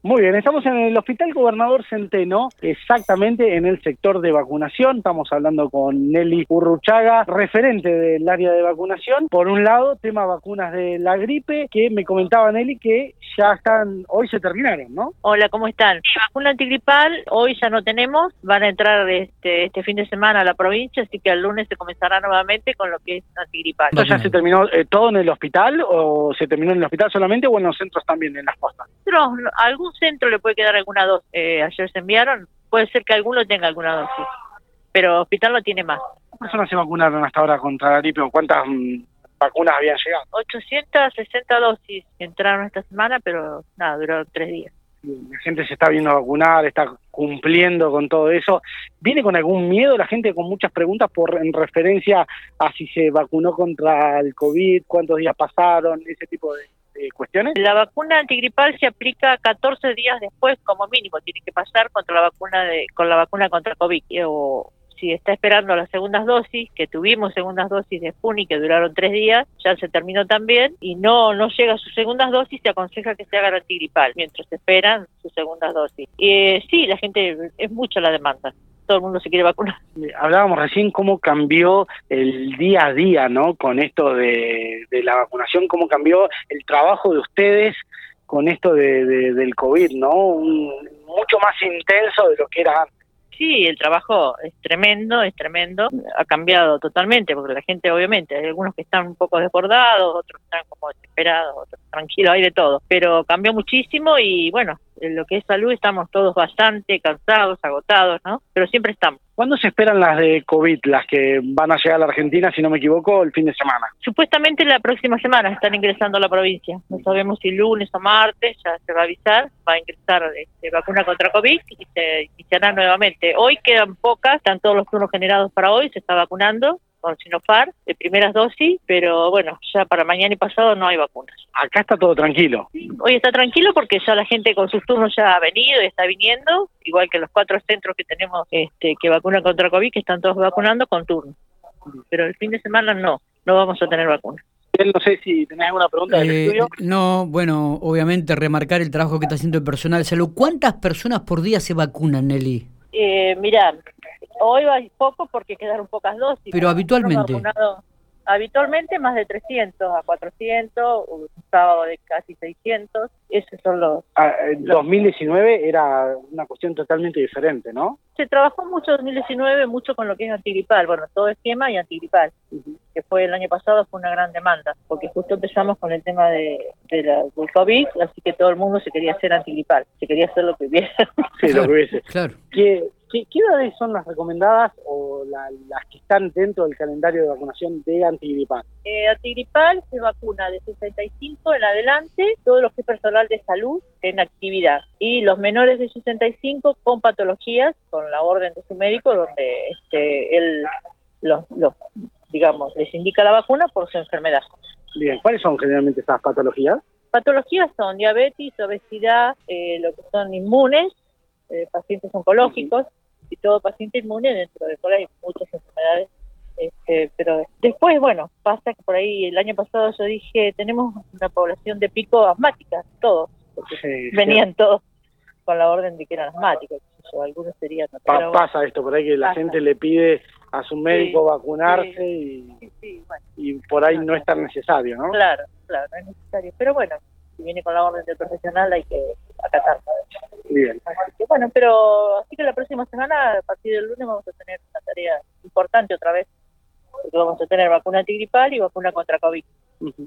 Muy bien, estamos en el Hospital Gobernador Centeno, exactamente en el sector de vacunación. Estamos hablando con Nelly Urruchaga, referente del área de vacunación. Por un lado, tema vacunas de la gripe, que me comentaba Nelly que ya están, hoy se terminaron, ¿no? Hola, ¿cómo están? Vacuna antigripal, hoy ya no tenemos, van a entrar este, este fin de semana a la provincia, así que el lunes se comenzará nuevamente con lo que es antigripal. ¿Esto ya se terminó eh, todo en el hospital o se terminó en el hospital solamente o en los centros también, en las postas? Algún centro le puede quedar alguna dosis. Eh, ayer se enviaron, puede ser que alguno tenga alguna dosis, pero hospital no tiene más. ¿Cuántas personas se vacunaron hasta ahora contra la gripe o cuántas mm, vacunas habían llegado? 860 dosis entraron esta semana, pero nada, duró tres días. La gente se está viendo vacunar, está cumpliendo con todo eso. ¿Viene con algún miedo la gente con muchas preguntas por en referencia a si se vacunó contra el COVID, cuántos días pasaron, ese tipo de, cuestiones? La vacuna antigripal se aplica 14 días después, como mínimo, tiene que pasar contra la vacuna de, con la vacuna contra COVID o si está esperando las segundas dosis, que tuvimos segundas dosis de Sputnik que duraron tres días, ya se terminó también, y no, no llega a sus segundas dosis, se aconseja que se haga la antigripal, mientras esperan sus segundas dosis. Eh, sí, la gente, es mucha la demanda todo el mundo se quiere vacunar. Hablábamos recién cómo cambió el día a día, ¿no? Con esto de, la vacunación, cómo cambió el trabajo de ustedes con esto de, del COVID, ¿no? mucho más intenso de lo que era antes. Sí, el trabajo es tremendo, es tremendo. Ha cambiado totalmente, porque la gente, obviamente, hay algunos que están un poco desbordados, otros están como desesperados, otros tranquilos, hay de todo. Pero cambió muchísimo y bueno, en lo que es salud estamos todos bastante cansados, agotados, ¿no? Pero siempre estamos. ¿Cuándo se esperan las de COVID, las que van a llegar a la Argentina, si no me equivoco, el fin de semana? Supuestamente la próxima semana están ingresando a la provincia. No sabemos si lunes o martes, ya se va a avisar, va a ingresar este, vacuna contra COVID y se iniciará nuevamente. Hoy quedan pocas, están todos los turnos generados para hoy, se está vacunando con Sinopharm de primeras dosis, pero bueno, ya para mañana y pasado no hay vacunas. Acá está todo tranquilo. hoy está tranquilo porque ya la gente con sus turnos ya ha venido y está viniendo, igual que los cuatro centros que tenemos este, que vacunan contra COVID, que están todos vacunando con turno. Pero el fin de semana no, no vamos a tener vacunas. No sé si tenés alguna pregunta del eh, estudio. No, bueno, obviamente remarcar el trabajo que está haciendo el personal de salud. ¿Cuántas personas por día se vacunan, Nelly? Eh, mirá, Hoy va poco porque quedaron pocas dosis. Pero habitualmente. Habitualmente más de 300 a 400, un sábado de casi 600, esos son los... Ah, 2019 era una cuestión totalmente diferente, ¿no? Se trabajó mucho en 2019, mucho con lo que es antigripal, bueno, todo esquema y antigripal, que fue el año pasado, fue una gran demanda, porque justo empezamos con el tema de, la, del COVID, así que todo el mundo se quería hacer antigripal, se quería hacer lo que hubiese. Sí, lo que hubiese. Claro. ¿Qué, ¿Qué, edades son las recomendadas o las que están dentro del calendario de vacunación de antigripal? Eh, antigripal se vacuna de 65 en adelante, todo lo que es personal de salud en actividad. Y los menores de 65 con patologías, con la orden de su médico, donde este, él los, digamos, les indica la vacuna por su enfermedad. Bien, ¿cuáles son generalmente esas patologías? Patologías son diabetes, obesidad, eh, lo que son inmunes, eh, pacientes oncológicos, y todo paciente inmune dentro de por ahí muchas enfermedades. Este, pero después, bueno, pasa que por ahí el año pasado yo dije, tenemos una población de pico asmática, todos, porque venían todos con la orden de que eran asmáticos, o algunos serían... pasa esto, por ahí que la gente le pide a su médico vacunarse y, y por ahí no es tan necesario, ¿no? Claro, claro, no es necesario. Pero bueno, si viene con la orden del profesional hay que acatarlo. Bien. bueno, pero así que la próxima semana, a partir del lunes, vamos a tener una tarea importante otra vez, porque vamos a tener vacuna antigripal y vacuna contra COVID.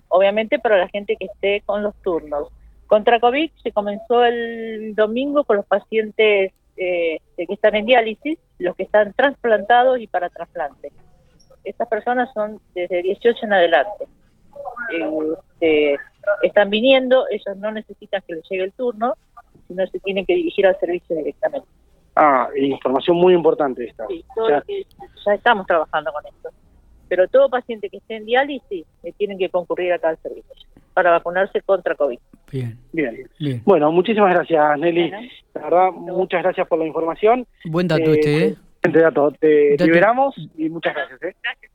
Obviamente para la gente que esté con los turnos. Contra COVID se comenzó el domingo con los pacientes eh, que están en diálisis, los que están trasplantados y para trasplante. Estas personas son desde 18 en adelante. Eh, están viniendo, ellos no necesitan que les llegue el turno, no se tienen que dirigir al servicio directamente. Ah, información muy importante esta. Sí, ya. estamos trabajando con esto. Pero todo paciente que esté en diálisis eh, tienen que concurrir acá al servicio para vacunarse contra COVID. Bien, bien. Bueno, muchísimas gracias, Nelly. La verdad, muchas gracias por la información. Buen dato este, ¿eh? Dato. Te liberamos y muchas gracias. ¿eh? Gracias.